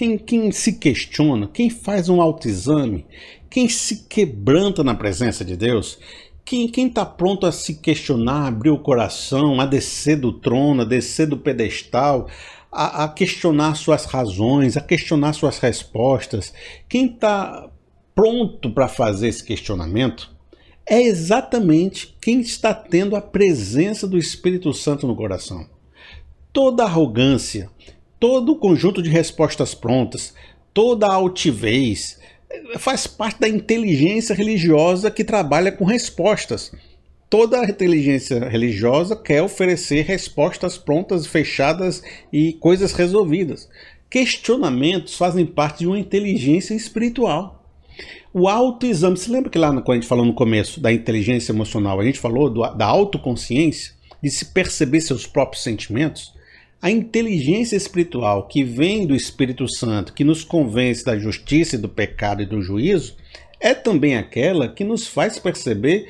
quem, quem se questiona, quem faz um autoexame, quem se quebranta na presença de Deus, quem está pronto a se questionar, abrir o coração, a descer do trono, a descer do pedestal, a, a questionar suas razões, a questionar suas respostas, quem está pronto para fazer esse questionamento, é exatamente quem está tendo a presença do Espírito Santo no coração. Toda arrogância, todo o conjunto de respostas prontas, toda a altivez, faz parte da inteligência religiosa que trabalha com respostas. Toda inteligência religiosa quer oferecer respostas prontas, fechadas e coisas resolvidas. Questionamentos fazem parte de uma inteligência espiritual. O autoexame, se lembra que lá quando a gente falou no começo da inteligência emocional, a gente falou do, da autoconsciência, de se perceber seus próprios sentimentos? A inteligência espiritual que vem do Espírito Santo, que nos convence da justiça do pecado e do juízo, é também aquela que nos faz perceber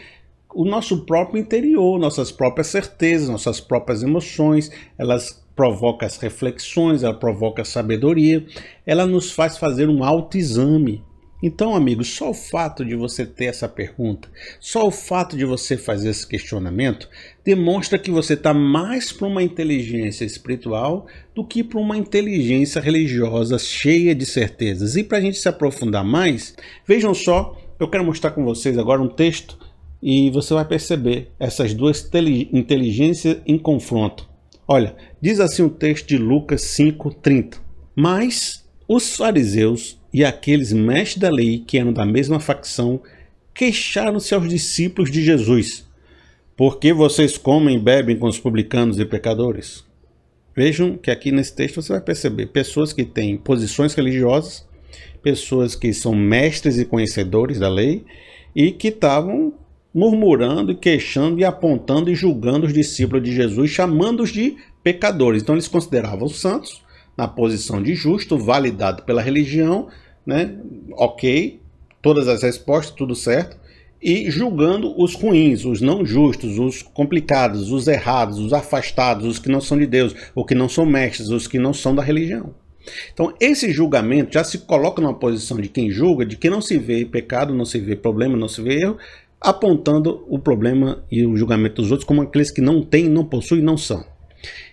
o nosso próprio interior, nossas próprias certezas, nossas próprias emoções, elas provocam as reflexões, ela provoca a sabedoria, ela nos faz fazer um autoexame então, amigos, só o fato de você ter essa pergunta, só o fato de você fazer esse questionamento, demonstra que você está mais para uma inteligência espiritual do que para uma inteligência religiosa cheia de certezas. E para a gente se aprofundar mais, vejam só, eu quero mostrar com vocês agora um texto e você vai perceber essas duas inteligências em confronto. Olha, diz assim o texto de Lucas 5:30. Mas os fariseus e aqueles mestres da lei, que eram da mesma facção, queixaram-se aos discípulos de Jesus: Por que vocês comem e bebem com os publicanos e pecadores? Vejam que aqui nesse texto você vai perceber pessoas que têm posições religiosas, pessoas que são mestres e conhecedores da lei e que estavam murmurando, queixando e apontando e julgando os discípulos de Jesus, chamando-os de pecadores. Então eles consideravam os santos na posição de justo, validado pela religião, né? Ok, todas as respostas, tudo certo, e julgando os ruins, os não justos, os complicados, os errados, os afastados, os que não são de Deus, ou que não são mestres, os que não são da religião. Então, esse julgamento já se coloca numa posição de quem julga, de quem não se vê pecado, não se vê problema, não se vê erro, apontando o problema e o julgamento dos outros como aqueles que não têm, não possuem, não são.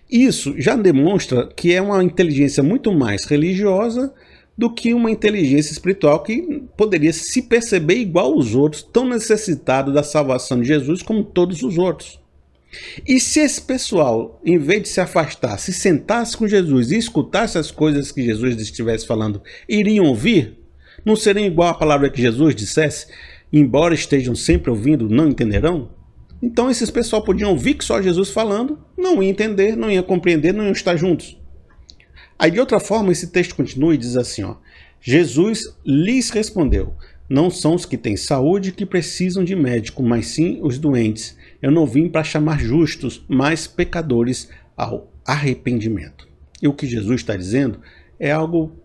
Isso já demonstra que é uma inteligência muito mais religiosa do que uma inteligência espiritual que poderia se perceber igual aos outros, tão necessitado da salvação de Jesus como todos os outros. E se esse pessoal, em vez de se afastar, se sentasse com Jesus e escutasse as coisas que Jesus estivesse falando, iriam ouvir? Não seriam igual a palavra que Jesus dissesse? Embora estejam sempre ouvindo, não entenderão? Então esses pessoal podiam ouvir que só Jesus falando, não ia entender, não ia compreender, não iam estar juntos. Aí de outra forma esse texto continua e diz assim, ó: Jesus lhes respondeu: Não são os que têm saúde que precisam de médico, mas sim os doentes. Eu não vim para chamar justos, mas pecadores ao arrependimento. E o que Jesus está dizendo é algo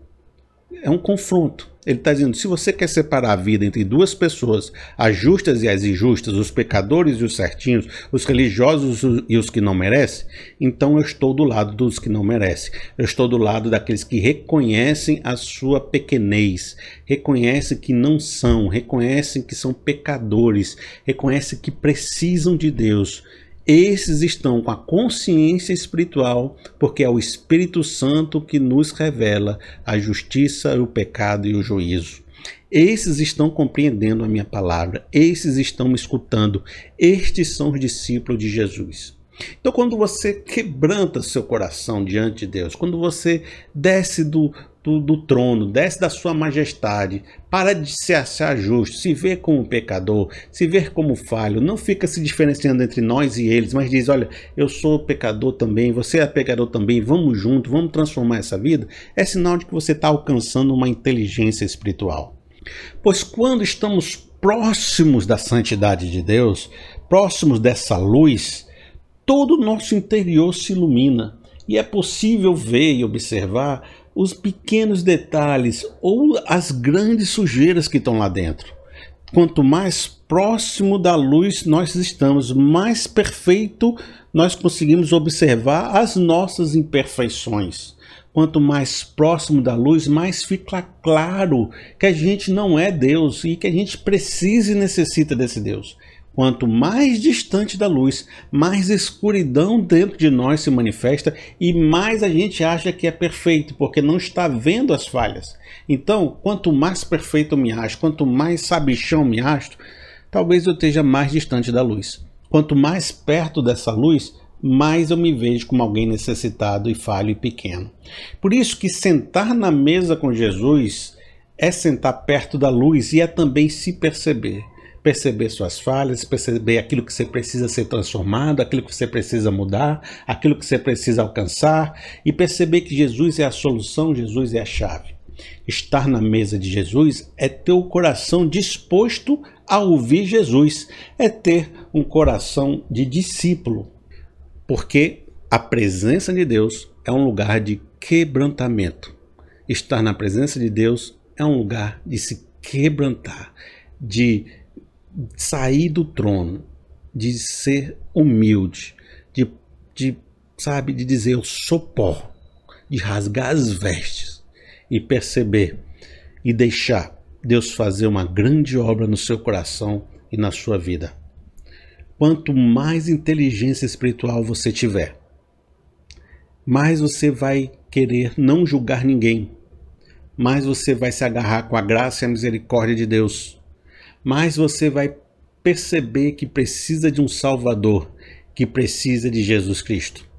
é um confronto. Ele está dizendo: se você quer separar a vida entre duas pessoas, as justas e as injustas, os pecadores e os certinhos, os religiosos e os que não merecem, então eu estou do lado dos que não merecem. Eu estou do lado daqueles que reconhecem a sua pequenez, reconhecem que não são, reconhecem que são pecadores, reconhecem que precisam de Deus esses estão com a consciência espiritual, porque é o Espírito Santo que nos revela a justiça, o pecado e o juízo. Esses estão compreendendo a minha palavra, esses estão me escutando, estes são os discípulos de Jesus. Então, quando você quebranta seu coração diante de Deus, quando você desce do, do, do, trono, desce da sua majestade, para de se achar justo, se vê como pecador, se vê como falho, não fica se diferenciando entre nós e eles, mas diz: Olha, eu sou pecador também, você é pecador também, vamos junto, vamos transformar essa vida, é sinal de que você está alcançando uma inteligência espiritual. Pois quando estamos próximos da santidade de Deus, próximos dessa luz, todo o nosso interior se ilumina e é possível ver e observar os pequenos detalhes ou as grandes sujeiras que estão lá dentro. Quanto mais próximo da luz nós estamos, mais perfeito nós conseguimos observar as nossas imperfeições. quanto mais próximo da luz, mais fica claro que a gente não é Deus e que a gente precisa e necessita desse Deus. Quanto mais distante da luz, mais escuridão dentro de nós se manifesta e mais a gente acha que é perfeito, porque não está vendo as falhas. Então, quanto mais perfeito eu me acho, quanto mais sabichão me acho, talvez eu esteja mais distante da luz. Quanto mais perto dessa luz, mais eu me vejo como alguém necessitado e falho e pequeno. Por isso que sentar na mesa com Jesus é sentar perto da luz e é também se perceber. Perceber suas falhas, perceber aquilo que você precisa ser transformado, aquilo que você precisa mudar, aquilo que você precisa alcançar e perceber que Jesus é a solução, Jesus é a chave. Estar na mesa de Jesus é ter o coração disposto a ouvir Jesus, é ter um coração de discípulo, porque a presença de Deus é um lugar de quebrantamento. Estar na presença de Deus é um lugar de se quebrantar, de sair do trono, de ser humilde, de, de sabe, de dizer eu sou pó, de rasgar as vestes e perceber e deixar Deus fazer uma grande obra no seu coração e na sua vida. Quanto mais inteligência espiritual você tiver, mais você vai querer não julgar ninguém, mais você vai se agarrar com a graça e a misericórdia de Deus, mais você vai perceber que precisa de um Salvador, que precisa de Jesus Cristo.